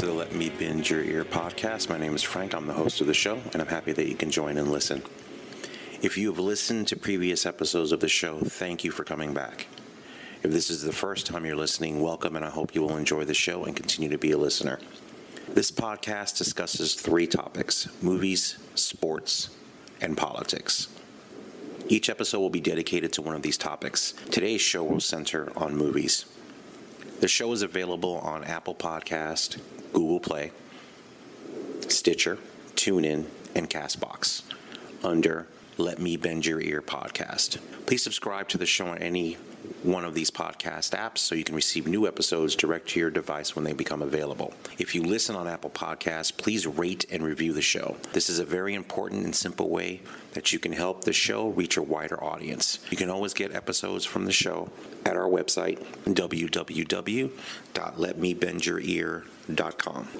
to the Let Me Bend Your Ear podcast. My name is Frank. I'm the host of the show, and I'm happy that you can join and listen. If you have listened to previous episodes of the show, thank you for coming back. If this is the first time you're listening, welcome, and I hope you will enjoy the show and continue to be a listener. This podcast discusses three topics movies, sports, and politics. Each episode will be dedicated to one of these topics. Today's show will center on movies. The show is available on Apple Podcast, Google Play, Stitcher, TuneIn, and Castbox under Let Me Bend Your Ear podcast. Please subscribe to the show on any one of these podcast apps so you can receive new episodes direct to your device when they become available. If you listen on Apple Podcasts, please rate and review the show. This is a very important and simple way that you can help the show reach a wider audience. You can always get episodes from the show at our website, www.letmebendyourear.com.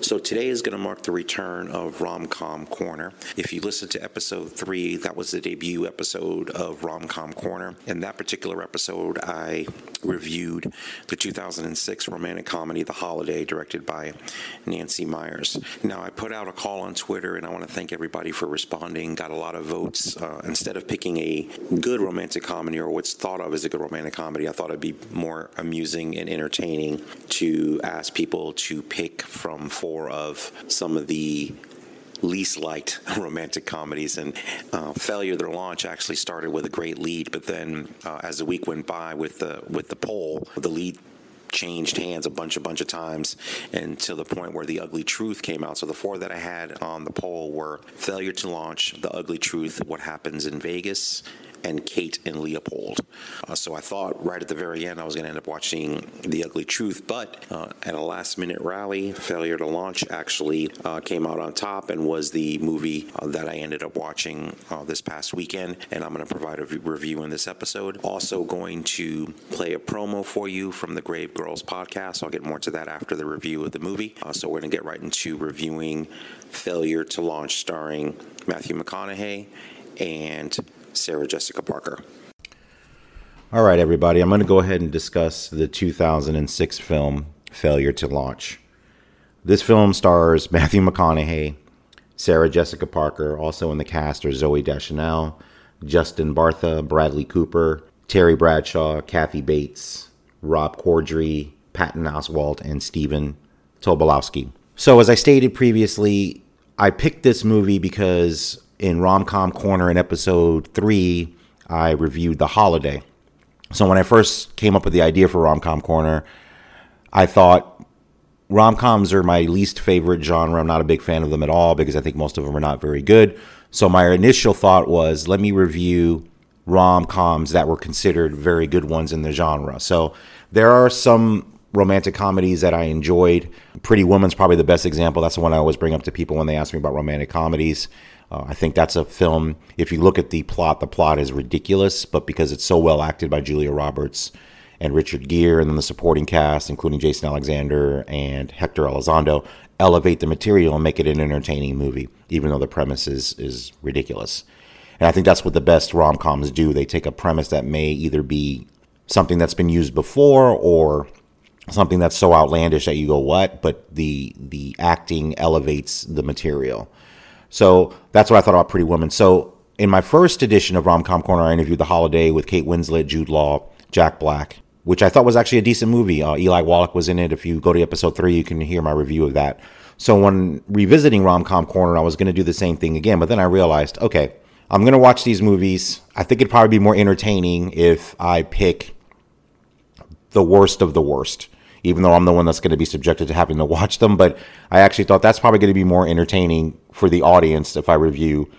So today is going to mark the return of Romcom Corner. If you listen to episode three, that was the debut episode of Romcom Corner. In that particular episode, I reviewed the 2006 romantic comedy The Holiday, directed by Nancy Meyers. Now, I put out a call on Twitter, and I want to thank everybody for responding. Got a lot of votes. Uh, instead of picking a good romantic comedy or what's thought of as a good romantic comedy, I thought it'd be more amusing and entertaining to ask people to pick from four of some of the least liked romantic comedies. And uh, failure to launch actually started with a great lead but then uh, as the week went by with the with the poll the lead changed hands a bunch a bunch of times and to the point where the ugly truth came out. So the four that i had on the poll were failure to launch the ugly truth what happens in vegas and Kate and Leopold. Uh, so I thought right at the very end I was going to end up watching The Ugly Truth, but uh, at a last minute rally, failure to launch actually uh, came out on top and was the movie uh, that I ended up watching uh, this past weekend. And I'm going to provide a review in this episode. Also, going to play a promo for you from the Grave Girls podcast. I'll get more to that after the review of the movie. Uh, so we're going to get right into reviewing Failure to Launch, starring Matthew McConaughey and Sarah Jessica Parker. All right, everybody, I'm going to go ahead and discuss the 2006 film Failure to Launch. This film stars Matthew McConaughey, Sarah Jessica Parker, also in the cast are Zooey Deschanel, Justin Bartha, Bradley Cooper, Terry Bradshaw, Kathy Bates, Rob Corddry, Patton Oswalt, and Stephen Tobolowsky. So, as I stated previously, I picked this movie because in Romcom Corner in episode three, I reviewed The Holiday. So when I first came up with the idea for Romcom Corner, I thought rom coms are my least favorite genre. I'm not a big fan of them at all because I think most of them are not very good. So my initial thought was let me review rom coms that were considered very good ones in the genre. So there are some romantic comedies that I enjoyed. Pretty Woman's probably the best example. That's the one I always bring up to people when they ask me about romantic comedies. Uh, I think that's a film. If you look at the plot, the plot is ridiculous, but because it's so well acted by Julia Roberts and Richard Gere, and then the supporting cast, including Jason Alexander and Hector Elizondo, elevate the material and make it an entertaining movie, even though the premise is, is ridiculous. And I think that's what the best rom coms do. They take a premise that may either be something that's been used before or something that's so outlandish that you go, what? But the the acting elevates the material. So that's what I thought about Pretty Woman. So in my first edition of Rom Com Corner, I interviewed The Holiday with Kate Winslet, Jude Law, Jack Black, which I thought was actually a decent movie. Uh, Eli Wallach was in it. If you go to episode three, you can hear my review of that. So when revisiting Rom Com Corner, I was going to do the same thing again, but then I realized, okay, I'm going to watch these movies. I think it'd probably be more entertaining if I pick the worst of the worst, even though I'm the one that's going to be subjected to having to watch them. But I actually thought that's probably going to be more entertaining for the audience if I review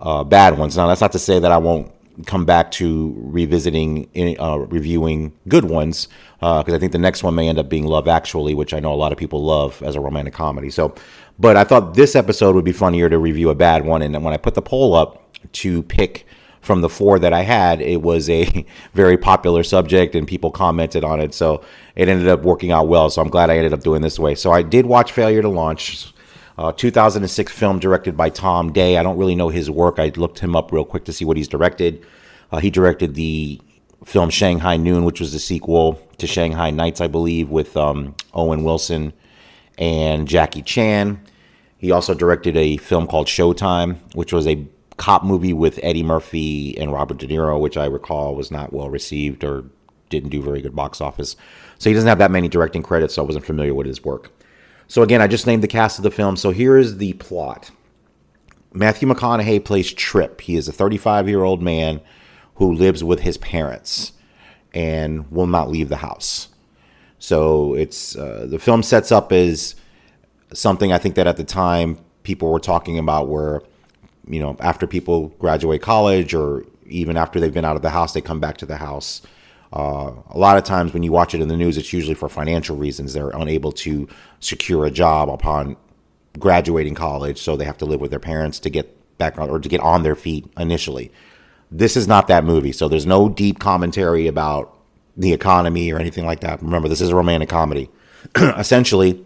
uh, bad ones. Now, that's not to say that I won't come back to revisiting, uh, reviewing good ones, because uh, I think the next one may end up being Love Actually, which I know a lot of people love as a romantic comedy. So, but I thought this episode would be funnier to review a bad one. And when I put the poll up to pick from the four that I had, it was a very popular subject and people commented on it. So it ended up working out well. So I'm glad I ended up doing this way. So I did watch Failure to Launch. Uh, 2006 film directed by Tom Dey. I don't really know his work. I looked him up real quick to see what he's directed. Uh, he directed the film Shanghai Noon, which was the sequel to Shanghai Nights, I believe, with um, Owen Wilson and Jackie Chan. He also directed a film called Showtime, which was a cop movie with Eddie Murphy and Robert De Niro, which I recall was not well received or didn't do very good box office. So he doesn't have that many directing credits, so I wasn't familiar with his work. So again, I just named the cast of the film. So here is the plot. Matthew McConaughey plays Trip. He is a 35 year old man who lives with his parents and will not leave the house. So it's uh, the film sets up as something I think that at the time people were talking about where you know after people graduate college or even after they've been out of the house they come back to the house uh, a lot of times when you watch it in the news, it's usually for financial reasons. They're unable to secure a job upon graduating college, so they have to live with their parents to get back on or to get on their feet initially. This is not that movie, so there's no deep commentary about the economy or anything like that. Remember, this is a romantic comedy. Essentially,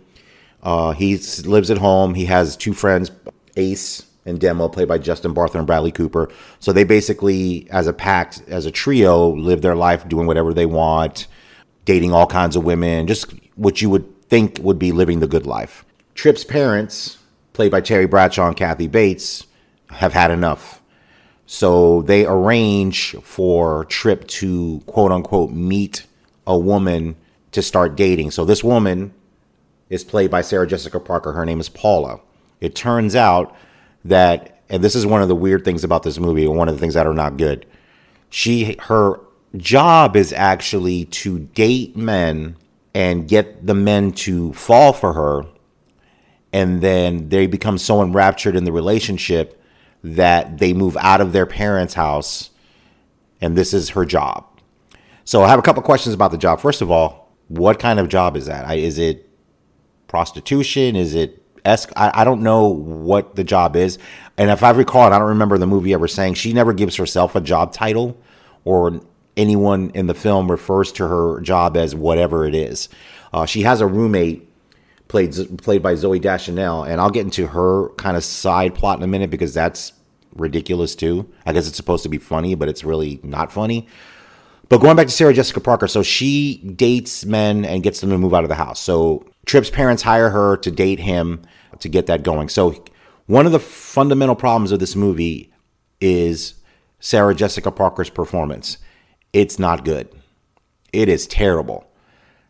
uh, he lives at home. He has two friends, Ace and Demo, played by Justin Bartha and Bradley Cooper. So they basically, as a pact, as a trio, live their life doing whatever they want, dating all kinds of women, just what you would think would be living the good life. Trip's parents, played by Terry Bradshaw and Kathy Bates, have had enough. So they arrange for Trip to quote unquote meet a woman to start dating. So this woman is played by Sarah Jessica Parker. Her name is Paula. It turns out that, and this is one of the weird things about this movie, and one of the things that are not good. She, her job is actually to date men and get the men to fall for her, and then they become so enraptured in the relationship that they move out of their parents' house, and this is her job. So I have a couple questions about the job. First of all, what kind of job is that? Is it prostitution? Is it esque. I, I don't know what the job is, and if I recall, and I don't remember the movie ever saying she never gives herself a job title, or anyone in the film refers to her job as whatever it is. Uh, she has a roommate played played by Zooey Deschanel, and I'll get into her kind of side plot in a minute because that's ridiculous too. I guess it's supposed to be funny, but it's really not funny. But going back to Sarah Jessica Parker, so she dates men and gets them to move out of the house. So Trip's parents hire her to date him to get that going. So one of the fundamental problems of this movie is Sarah Jessica Parker's performance. It's not good. It is terrible.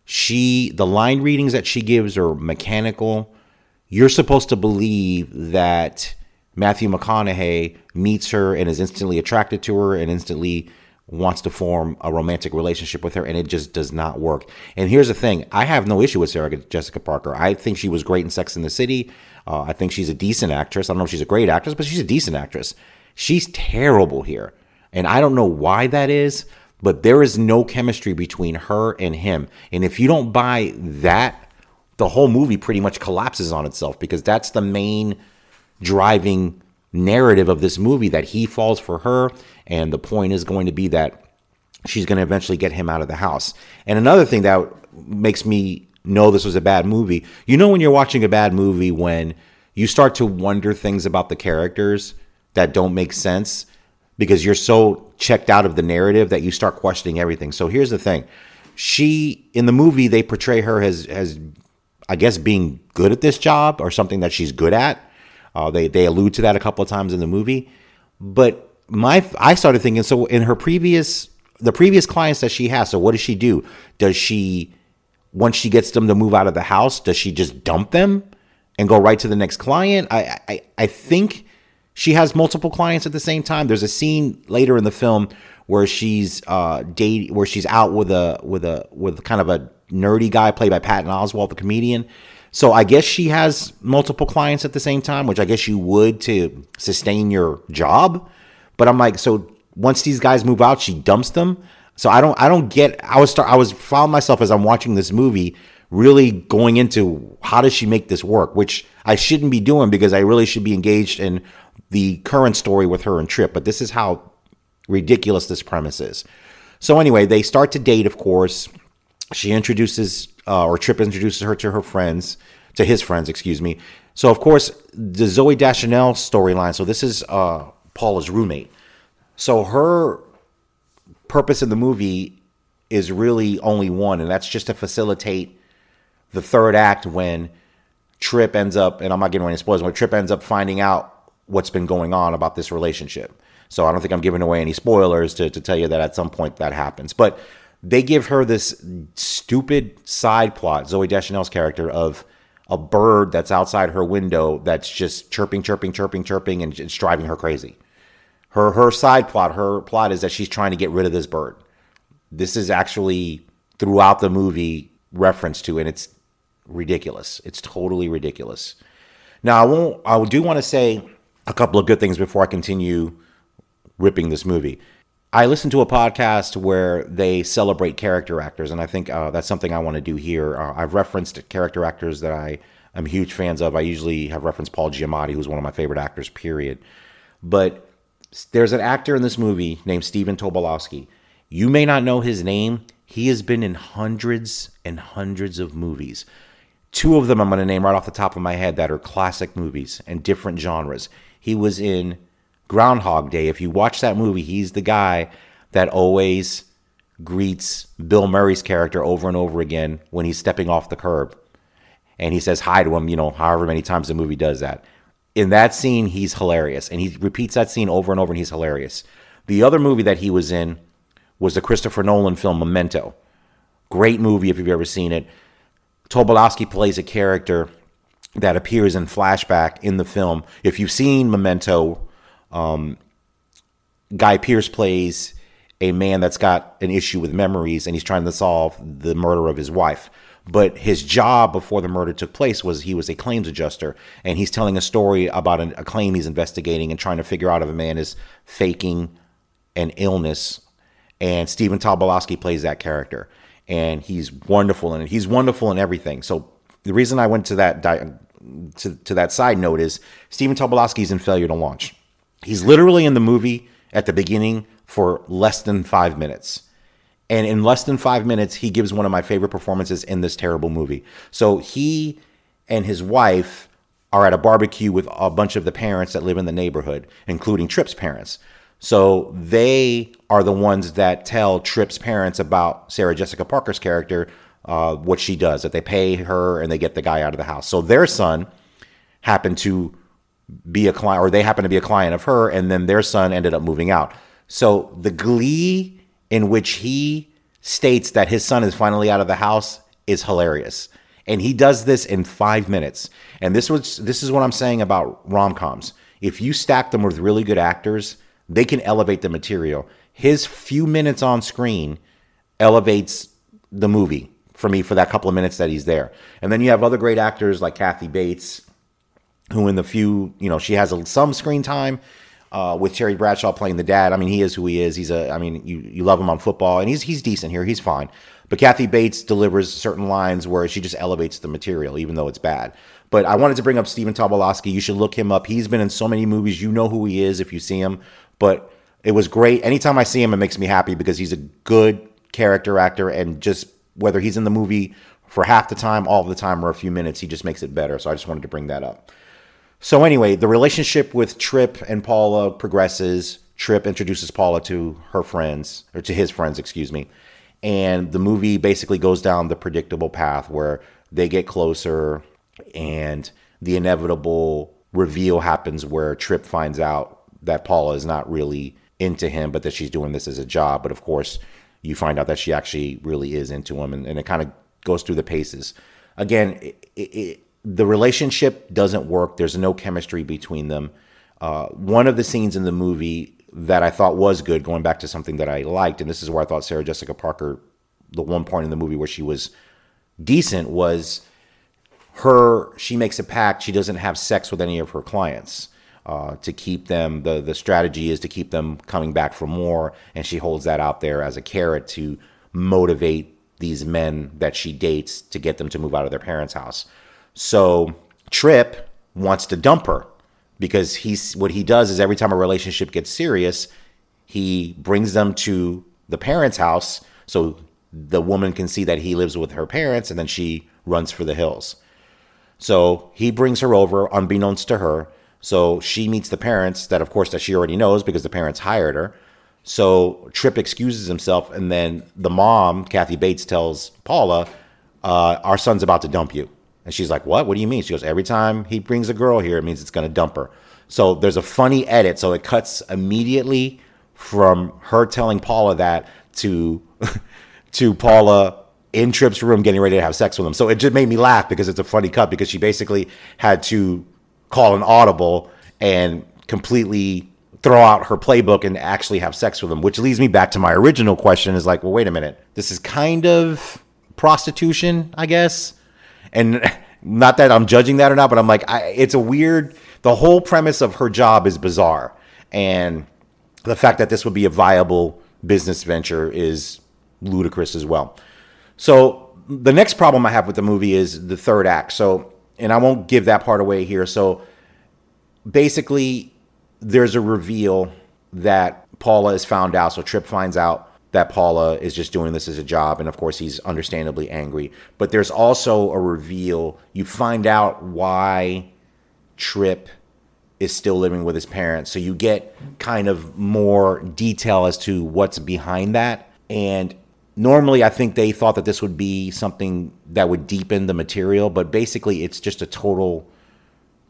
She the line readings that she gives are mechanical. You're supposed to believe that Matthew McConaughey meets her and is instantly attracted to her and instantly wants to form a romantic relationship with her, and it just does not work. And here's the thing I have no issue with Sarah Jessica Parker. I think she was great in Sex in the City. Uh, I think she's a decent actress. I don't know if she's a great actress, but she's a decent actress. She's terrible here. And I don't know why that is, but there is no chemistry between her and him. And if you don't buy that, the whole movie pretty much collapses on itself because that's the main driving narrative of this movie that he falls for her and the point is going to be that she's going to eventually get him out of the house. And another thing that makes me know this was a bad movie, you know when you're watching a bad movie when you start to wonder things about the characters that don't make sense because you're so checked out of the narrative that you start questioning everything. So here's the thing. She in the movie they portray her as as I guess being good at this job or something that she's good at uh, they they allude to that a couple of times in the movie, but my I started thinking so in her previous the previous clients that she has. So what does she do? Does she once she gets them to move out of the house, does she just dump them and go right to the next client. I I, I think she has multiple clients at the same time. There's a scene later in the film where she's uh date where she's out with a with a with kind of a nerdy guy played by Patton Oswalt, the comedian. So I guess she has multiple clients at the same time, which I guess you would to sustain your job. But I'm like, so once these guys move out, she dumps them. So I don't I don't get I was start I was found myself as I'm watching this movie really going into how does she make this work, which I shouldn't be doing because I really should be engaged in the current story with her and Trip. But this is how ridiculous this premise is. So anyway, they start to date, of course. She introduces uh, or Trip introduces her to her friends, to his friends, excuse me. So of course, the Zooey Deschanel storyline. So this is uh, Paula's roommate. So her purpose in the movie is really only one, and that's just to facilitate the third act when Trip ends up, and I'm not giving any spoilers, when Trip ends up finding out what's been going on about this relationship. So I don't think I'm giving away any spoilers to, to tell you that at some point that happens. But they give her this stupid side plot, Zooey Deschanel's character, of a bird that's outside her window that's just chirping, chirping, chirping, chirping, and it's driving her crazy. Her her side plot, her plot is that she's trying to get rid of this bird. This is actually throughout the movie reference to, and it's ridiculous. It's totally ridiculous. Now I won't. I do want to say a couple of good things before I continue ripping this movie. I listened to a podcast where they celebrate character actors, and I think uh, that's something I want to do here. Uh, I've referenced character actors that I am huge fans of. I usually have referenced Paul Giamatti, who's one of my favorite actors, period. But there's an actor in this movie named Stephen Tobolowsky. You may not know his name. He has been in hundreds and hundreds of movies. Two of them I'm going to name right off the top of my head that are classic movies and different genres. He was in Groundhog Day. If you watch that movie, he's the guy that always greets Bill Murray's character over and over again when he's stepping off the curb. And he says hi to him, you know, however many times the movie does that. In that scene, he's hilarious. And he repeats that scene over and over, and he's hilarious. The other movie that he was in was the Christopher Nolan film Memento. Great movie if you've ever seen it. Tobolowsky plays a character that appears in flashback in the film. If you've seen Memento, um, Guy Pearce plays a man that's got an issue with memories and he's trying to solve the murder of his wife. But his job before the murder took place was he was a claims adjuster and he's telling a story about an, a claim he's investigating and trying to figure out if a man is faking an illness. And Stephen Tobolowsky plays that character and he's wonderful in it. He's wonderful in everything. So the reason I went to that di- to, to that side note is Stephen Tobolowsky's in Failure to Launch. He's literally in the movie at the beginning for less than five minutes. And in less than five minutes, he gives one of my favorite performances in this terrible movie. So he and his wife are at a barbecue with a bunch of the parents that live in the neighborhood, including Tripp's parents. So they are the ones that tell Tripp's parents about Sarah Jessica Parker's character, uh, what she does, that they pay her and they get the guy out of the house. So their son happened to be a client, or they happen to be a client of her, and then their son ended up moving out. So the glee in which he states that his son is finally out of the house is hilarious. And he does this in five minutes. And this was this is what I'm saying about rom coms. If you stack them with really good actors, they can elevate the material. His few minutes on screen elevates the movie for me for that couple of minutes that he's there. And then you have other great actors like Kathy Bates, who in the few, you know, she has some screen time uh, with Terry Bradshaw playing the dad. I mean, he is who he is. He's a, I mean, you, you love him on football, and he's he's decent here. He's fine. But Kathy Bates delivers certain lines where she just elevates the material, even though it's bad. But I wanted to bring up Stephen Tobolowsky. You should look him up. He's been in so many movies. You know who he is if you see him. But it was great. Anytime I see him, it makes me happy because he's a good character actor, and just whether he's in the movie for half the time, all the time, or a few minutes, he just makes it better. So I just wanted to bring that up. So anyway, the relationship with Trip and Paula progresses. Trip introduces Paula to her friends, or to his friends, excuse me. And the movie basically goes down the predictable path where they get closer and the inevitable reveal happens where Trip finds out that Paula is not really into him, but that she's doing this as a job. But of course, you find out that she actually really is into him, and, and it kind of goes through the paces. Again, it, it, the relationship doesn't work. There's no chemistry between them. Uh, one of the scenes in the movie that I thought was good, going back to something that I liked, and this is where I thought Sarah Jessica Parker, the one point in the movie where she was decent, was her. She makes a pact. She doesn't have sex with any of her clients. Uh, to keep them, the the strategy is to keep them coming back for more, and she holds that out there as a carrot to motivate these men that she dates to get them to move out of their parents' house. So Trip wants to dump her because he's what he does is every time a relationship gets serious, he brings them to the parents' house so the woman can see that he lives with her parents and then she runs for the hills. So he brings her over unbeknownst to her. So she meets the parents that of course that she already knows because the parents hired her. So Trip excuses himself and then the mom, Kathy Bates tells Paula, uh, our son's about to dump you. And she's like, What? What do you mean? She goes, Every time he brings a girl here, it means it's going to dump her. So there's a funny edit. So it cuts immediately from her telling Paula that to to Paula in Trip's room getting ready to have sex with him. So it just made me laugh because it's a funny cut because she basically had to call an audible and completely throw out her playbook and actually have sex with him, which leads me back to my original question is like, well, wait a minute. This is kind of prostitution, I guess and not that I'm judging that or not, but I'm like, I, it's a weird. The whole premise of her job is bizarre, and the fact that this would be a viable business venture is ludicrous as well. So the next problem I have with the movie is the third act. So, and I won't give that part away here. So basically, there's a reveal that Paula is found out. So Trip finds out that Paula is just doing this as a job. And of course, he's understandably angry. But there's also a reveal. You find out why Trip is still living with his parents. So you get kind of more detail as to what's behind that. And normally, I think they thought that this would be something that would deepen the material. But basically, it's just a total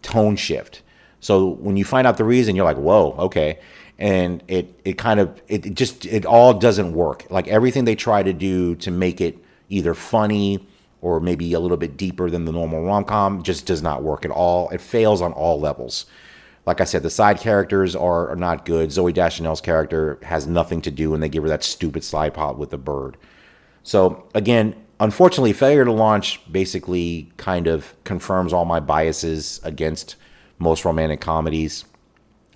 tone shift. So when you find out the reason, you're like, whoa, okay and it it kind of it just it all doesn't work. Like everything they try to do to make it either funny or maybe a little bit deeper than the normal rom com just does not work at all. It fails on all levels. Like I said, the side characters are, are not good. Zooey Deschanel's character has nothing to do, and they give her that stupid slide pod with the bird. So again, unfortunately, failure to launch basically kind of confirms all my biases against most romantic comedies.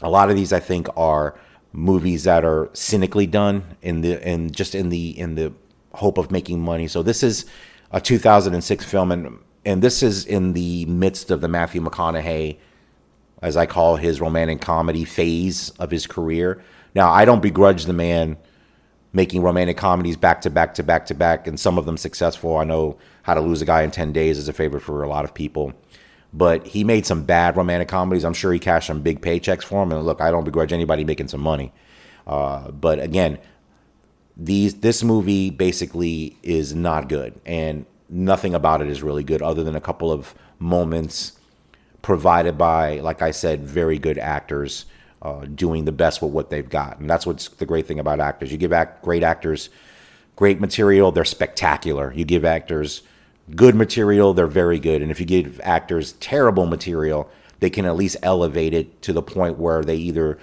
A lot of these, I think, are movies that are cynically done in the and just in the in the hope of making money. So this is a 2006 film, and and this is in the midst of the Matthew McConaughey, as I call his romantic comedy phase of his career. Now, I don't begrudge the man making romantic comedies back to back to back to back, and some of them successful. I know How to Lose a Guy in 10 Days is a favorite for a lot of people but he made some bad romantic comedies. I'm sure he cashed some big paychecks for them. And look, I don't begrudge anybody making some money. Uh, but again, these this movie basically is not good, and nothing about it is really good, other than a couple of moments provided by, like I said, very good actors uh, doing the best with what they've got. And that's what's the great thing about actors. You give act, great actors great material, they're spectacular. You give actors good material, they're very good. And if you give actors terrible material, they can at least elevate it to the point where they either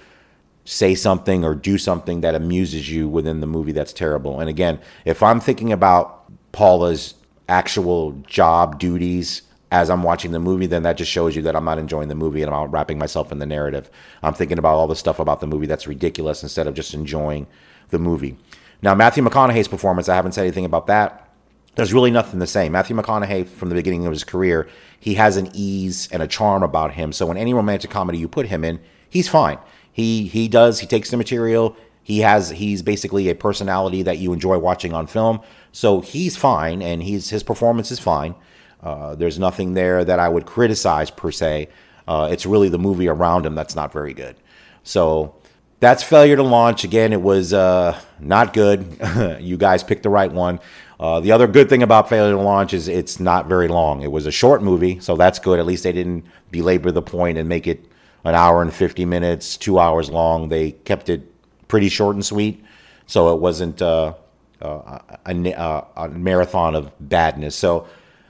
say something or do something that amuses you within the movie that's terrible. And again, if I'm thinking about Paula's actual job duties as I'm watching the movie, then that just shows you that I'm not enjoying the movie and I'm not wrapping myself in the narrative. I'm thinking about all the stuff about the movie that's ridiculous instead of just enjoying the movie. Now, Matthew McConaughey's performance, I haven't said anything about that there's really nothing to say. Matthew McConaughey, from the beginning of his career, he has an ease and a charm about him. So in any romantic comedy you put him in, he's fine. He he does. He takes the material. He has. He's basically a personality that you enjoy watching on film. So he's fine, and he's his performance is fine. Uh, there's nothing there that I would criticize per se. Uh, it's really the movie around him that's not very good. So that's failure to launch. Again, it was uh, not good. you guys picked the right one. Uh, the other good thing about Failure to Launch is it's not very long. It was a short movie, so that's good. At least they didn't belabor the point and make it an hour and 50 minutes, two hours long. They kept it pretty short and sweet, so it wasn't uh, uh, a, a, a, marathon of badness. So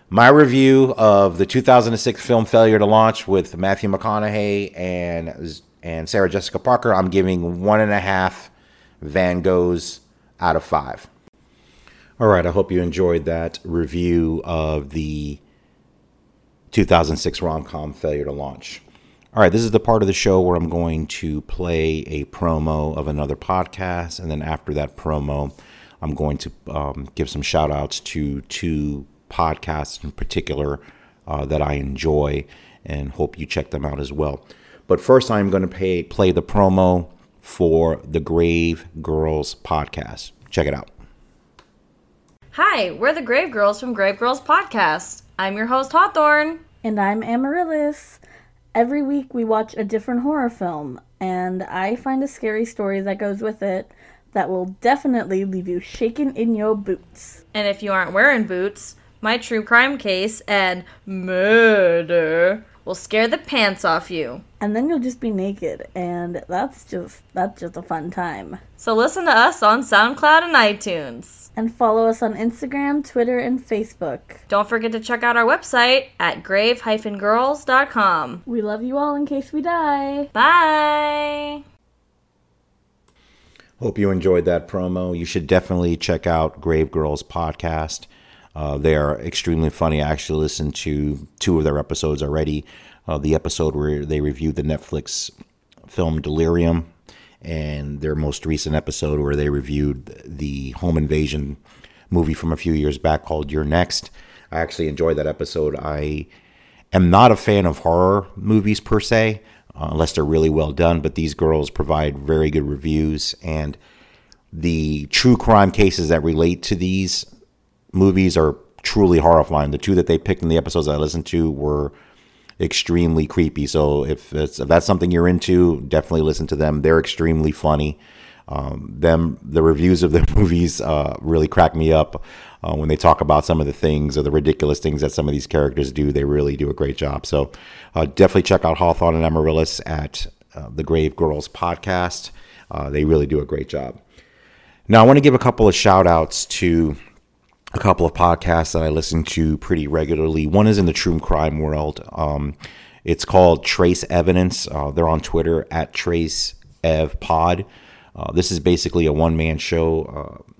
my review of the 2006 film Failure to Launch with Matthew McConaughey and and Sarah Jessica Parker, I'm giving one and a half Van Goghs out of five. All right, I hope you enjoyed that review of the 2006 rom com Failure to Launch. All right, this is the part of the show where I'm going to play a promo of another podcast, and then after that promo, I'm going to um, give some shout outs to two podcasts in particular uh, that I enjoy and hope you check them out as well. But first, I'm going to pay, play the promo for the Grave Girls podcast. Check it out. Hi, we're the Grave Girls from Grave Girls Podcast. I'm your host, Hawthorne. And I'm Amaryllis. Every week we watch a different horror film, and I find a scary story that goes with it that will definitely leave you shaking in your boots. And if you aren't wearing boots, my true crime case and murder will scare the pants off you. And then you'll just be naked, and that's just that's just a fun time. So listen to us on SoundCloud and iTunes. And follow us on Instagram, Twitter, and Facebook. Don't forget to check out our website at grave-girls.com. We love you all in case we die. Bye! Hope you enjoyed that promo. You should definitely check out Grave Girls podcast. Uh, they are extremely funny. I actually listened to two of their episodes already. Uh, the episode where they reviewed the Netflix film Delirium, and their most recent episode where they reviewed the home invasion movie from a few years back called You're Next. I actually enjoyed that episode. I am not a fan of horror movies per se, uh, unless they're really well done, but these girls provide very good reviews. And the true crime cases that relate to these movies are truly horrifying. The two that they picked in the episodes I listened to were extremely creepy. So if, if that's something you're into, definitely listen to them. They're extremely funny. Um, them the reviews of the movies uh, really crack me up uh, when they talk about some of the things or the ridiculous things that some of these characters do. They really do a great job. So uh, definitely check out Hawthorne and Amaryllis at uh, the Grave Girls podcast. Uh, they really do a great job. Now I want to give a couple of shout outs to a couple of podcasts that I listen to pretty regularly. One is in the true crime world. Um, it's called Trace Evidence. Uh, they're on Twitter at Trace Ev Pod. Uh, this is basically a one man show. Uh,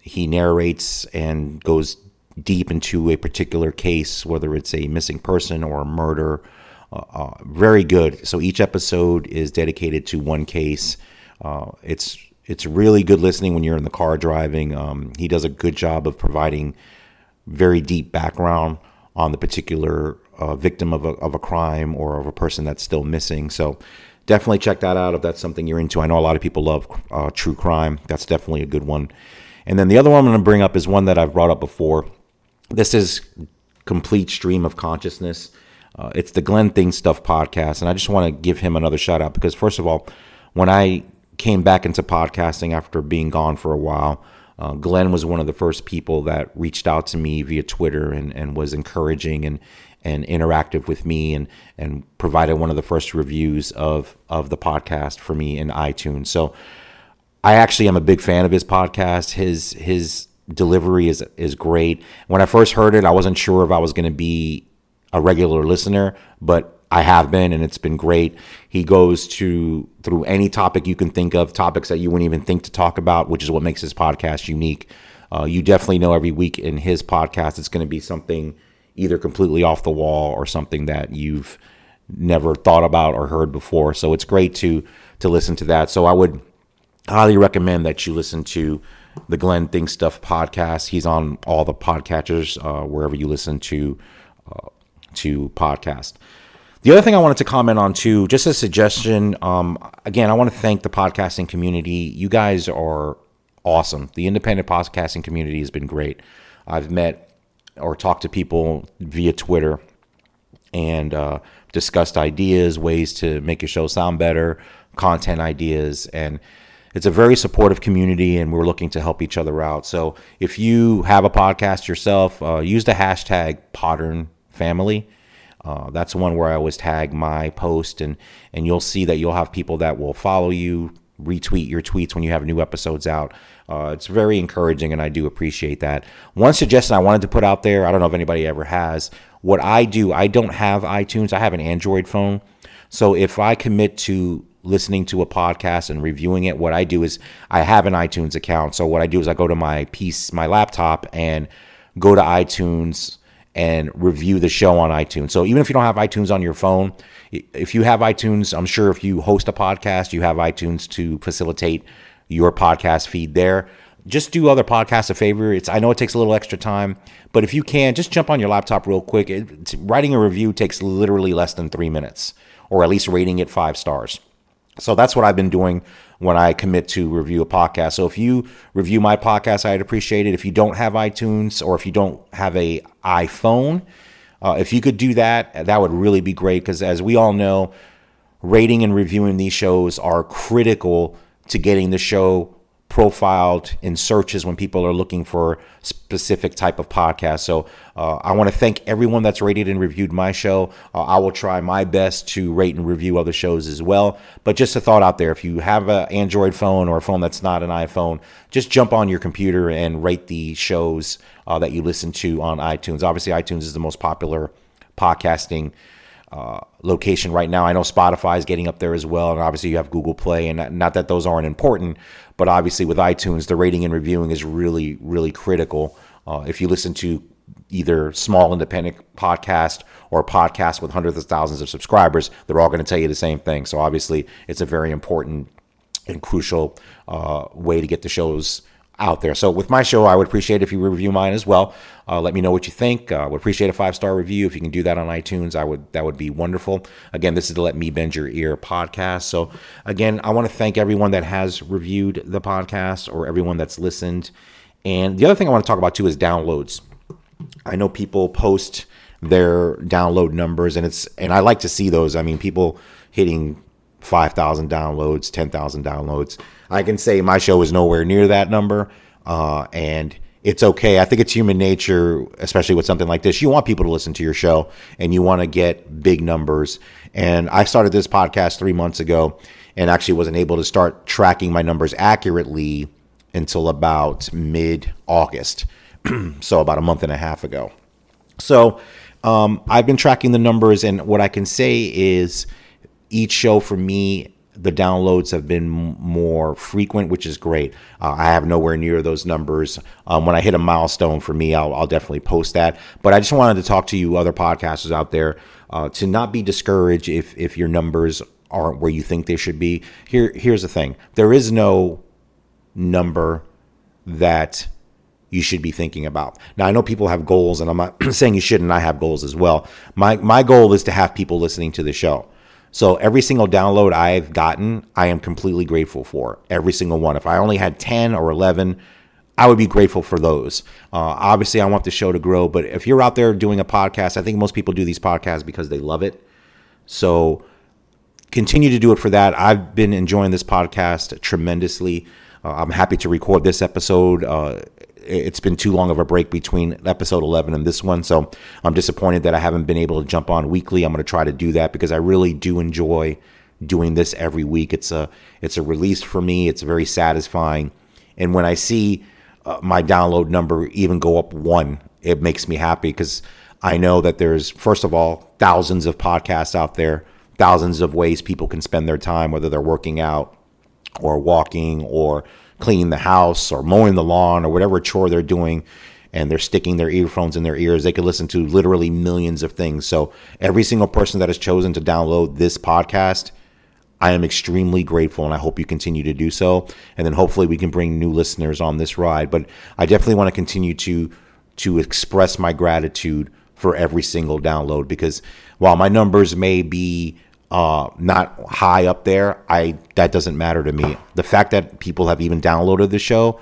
he narrates and goes deep into a particular case, whether it's a missing person or a murder. Uh, uh, very good. So each episode is dedicated to one case. Uh, it's it's really good listening when you're in the car driving. Um, he does a good job of providing very deep background on the particular uh, victim of a, of a crime or of a person that's still missing. So definitely check that out if that's something you're into. I know a lot of people love uh, true crime. That's definitely a good one. And then the other one I'm going to bring up is one that I've brought up before. This is complete stream of consciousness. Uh, it's the Glenn Thing Stuff podcast, and I just want to give him another shout out because first of all, when I came back into podcasting after being gone for a while. Uh, Glenn was one of the first people that reached out to me via Twitter and, and was encouraging and, and interactive with me and, and provided one of the first reviews of, of the podcast for me in iTunes. So I actually am a big fan of his podcast. His his delivery is is great. When I first heard it, I wasn't sure if I was going to be a regular listener, but I have been, and it's been great. He goes to through any topic you can think of, topics that you wouldn't even think to talk about, which is what makes his podcast unique. Uh, you definitely know every week in his podcast, it's going to be something either completely off the wall or something that you've never thought about or heard before. So it's great to to listen to that. So I would highly recommend that you listen to the Glenn Think Stuff podcast. He's on all the podcatchers uh, wherever you listen to uh, to podcast. The other thing I wanted to comment on too, just a suggestion. Um, again, I want to thank the podcasting community. You guys are awesome. The independent podcasting community has been great. I've met or talked to people via Twitter and uh, discussed ideas, ways to make your show sound better, content ideas, and it's a very supportive community, and we're looking to help each other out. So if you have a podcast yourself, uh, use the hashtag Podern Family uh, that's one where I always tag my post, and and you'll see that you'll have people that will follow you, retweet your tweets when you have new episodes out. Uh, it's very encouraging, and I do appreciate that. One suggestion I wanted to put out there I don't know if anybody ever has. What I do, I don't have iTunes, I have an Android phone. So if I commit to listening to a podcast and reviewing it, what I do is I have an iTunes account. So what I do is I go to my piece, my laptop, and go to iTunes and review the show on iTunes. So even if you don't have iTunes on your phone, if you have iTunes, I'm sure if you host a podcast, you have iTunes to facilitate your podcast feed there. Just do other podcasts a favor. It's I know it takes a little extra time, but if you can, just jump on your laptop real quick. It, writing a review takes literally less than three minutes, or at least rating it five stars. So that's what I've been doing when I commit to review a podcast. So if you review my podcast, I'd appreciate it. If you don't have iTunes or if you don't have a iPhone, uh, if you could do that, that would really be great. Because as we all know, rating and reviewing these shows are critical to getting the show profiled in searches when people are looking for specific type of podcast. So uh, I want to thank everyone that's rated and reviewed my show. Uh, I will try my best to rate and review other shows as well. But just a thought out there: if you have an Android phone or a phone that's not an iPhone, just jump on your computer and rate the shows uh, that you listen to on iTunes. Obviously, iTunes is the most popular podcasting uh, location right now. I know Spotify is getting up there as well, and obviously you have Google Play, and not that those aren't important, but obviously with iTunes, the rating and reviewing is really, really critical. Uh, if you listen to either small independent podcast or podcast with hundreds of thousands of subscribers, they're all going to tell you the same thing. So obviously, it's a very important and crucial uh, way to get the shows out there. So with my show, I would appreciate if you review mine as well. Uh, let me know what you think. Uh, would appreciate a five star review if you can do that on iTunes. I would that would be wonderful. Again, this is the Let Me Bend Your Ear podcast. So again, I want to thank everyone that has reviewed the podcast or everyone that's listened. And the other thing I want to talk about too is downloads. I know people post their download numbers, and it's and I like to see those. I mean, people hitting 5,000 downloads, 10,000 downloads. I can say my show is nowhere near that number, uh, and it's okay. I think it's human nature, especially with something like this. You want people to listen to your show, and you want to get big numbers. And I started this podcast three months ago, and actually wasn't able to start tracking my numbers accurately until about mid August, so about a month and a half ago. So um, I've been tracking the numbers, and what I can say is each show for me the downloads have been more frequent, which is great. Uh, I have nowhere near those numbers. Um, when I hit a milestone for me, I'll, I'll, definitely post that. But I just wanted to talk to you, other podcasters out there, uh, to not be discouraged if if your numbers aren't where you think they should be. Here, here's the thing: there is no number that you should be thinking about. Now I know people have goals, and I'm not saying you shouldn't. I have goals as well. My my goal is to have people listening to the show. So every single download I've gotten, I am completely grateful for. Every single one. If I only had 10 or 11, I would be grateful for those. Uh, obviously, I want the show to grow, but if you're out there doing a podcast, I think most people do these podcasts because they love it. So continue to do it for that. I've been enjoying this podcast tremendously. Uh, I'm happy to record this episode. Uh, it's been too long of a break between episode 11 and this one. So I'm disappointed that I haven't been able to jump on weekly. I'm going to try to do that because I really do enjoy doing this every week. It's a it's a release for me. It's very satisfying. And when I see uh, my download number even go up one, it makes me happy because I know that there's first of all thousands of podcasts out there, thousands of ways people can spend their time whether they're working out or walking or cleaning the house or mowing the lawn or whatever chore they're doing and they're sticking their earphones in their ears, they could listen to literally millions of things. So every single person that has chosen to download this podcast, I am extremely grateful and I hope you continue to do so. And then hopefully we can bring new listeners on this ride. But I definitely want to continue to to express my gratitude for every single download because while my numbers may be uh, not high up there, I that doesn't matter to me. The fact that people have even downloaded the show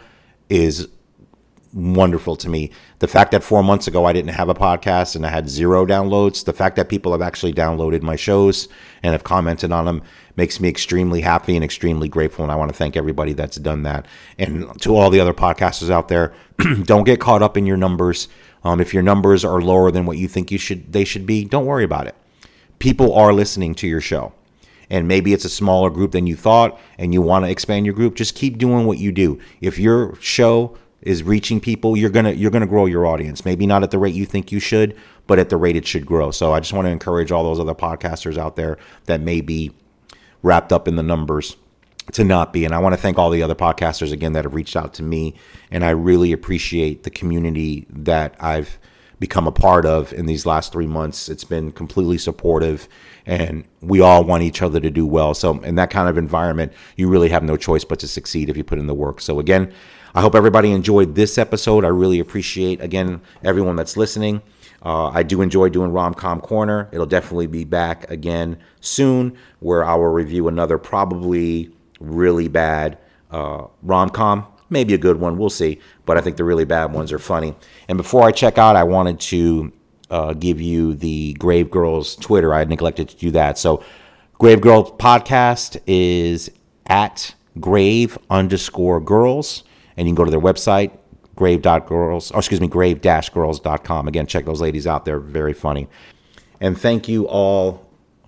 is wonderful to me. The fact that four months ago I didn't have a podcast and I had zero downloads, the fact that people have actually downloaded my shows and have commented on them makes me extremely happy and extremely grateful. And I want to thank everybody that's done that. And to all the other podcasters out there, don't get caught up in your numbers. Um, if your numbers are lower than what you think you should, they should be, don't worry about it people are listening to your show. and maybe it's a smaller group than you thought and you want to expand your group, just keep doing what you do. If your show is reaching people, you're going to you're going to grow your audience. Maybe not at the rate you think you should, but at the rate it should grow. So I just want to encourage all those other podcasters out there that may be wrapped up in the numbers to not be. And I want to thank all the other podcasters again that have reached out to me. And I really appreciate the community that I've become a part of in these last three months. It's been completely supportive and we all want each other to do well. So, in that kind of environment, you really have no choice but to succeed if you put in the work. So, again, I hope everybody enjoyed this episode. I really appreciate, again, everyone that's listening. Uh, I do enjoy doing Romcom Corner. It'll definitely be back again soon, where I will review another probably really bad uh, rom com. Maybe a good one. We'll see. But I think the really bad ones are funny. And before I check out, I wanted to uh, give you the Grave Girls Twitter. I neglected to do that. So, Grave Girls Podcast is at grave underscore girls. And you can go to their website, grave.girls, or excuse me, grave-girls.com. Again, check those ladies out. They're very funny. And thank you all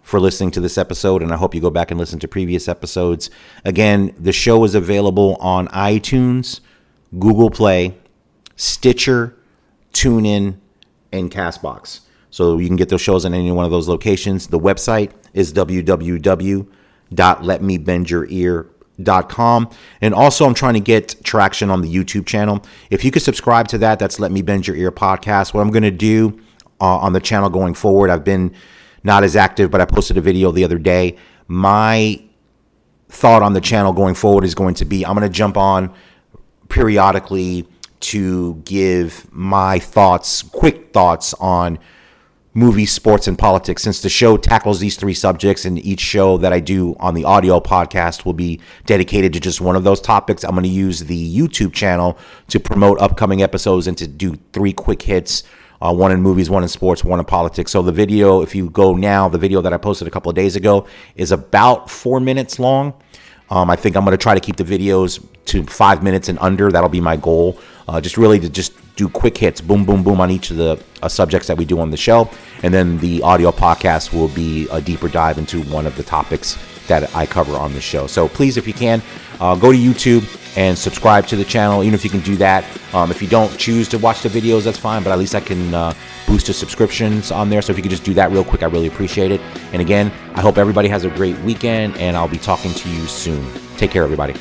for listening to this episode, and I hope you go back and listen to previous episodes. Again, the show is available on iTunes, Google Play, Stitcher, TuneIn, and Castbox. So you can get those shows in any one of those locations. The website is www.letmebendyourear.com. And also, I'm trying to get traction on the YouTube channel. If you could subscribe to that, that's Let Me Bend Your Ear podcast. What I'm going to do uh, on the channel going forward, I've been not as active, but I posted a video the other day. My thought on the channel going forward is going to be I'm going to jump on periodically to give my thoughts, quick thoughts on movies, sports, and politics. Since the show tackles these three subjects, and each show that I do on the audio podcast will be dedicated to just one of those topics, I'm going to use the YouTube channel to promote upcoming episodes and to do three quick hits. Uh, one in movies, one in sports, one in politics. So the video, if you go now, the video that I posted a couple of days ago is about four minutes long. Um, I think I'm going to try to keep the videos to five minutes and under. That'll be my goal. Uh, just really to just do quick hits, boom, boom, boom, on each of the uh, subjects that we do on the show, and then the audio podcast will be a deeper dive into one of the topics that I cover on the show. So please, if you can, uh, go to YouTube and subscribe to the channel. Even if you can do that, um, if you don't choose to watch the videos, that's fine. But at least I can uh, boost the subscriptions on there. So if you could just do that real quick, I really appreciate it. And again, I hope everybody has a great weekend, and I'll be talking to you soon. Take care, everybody.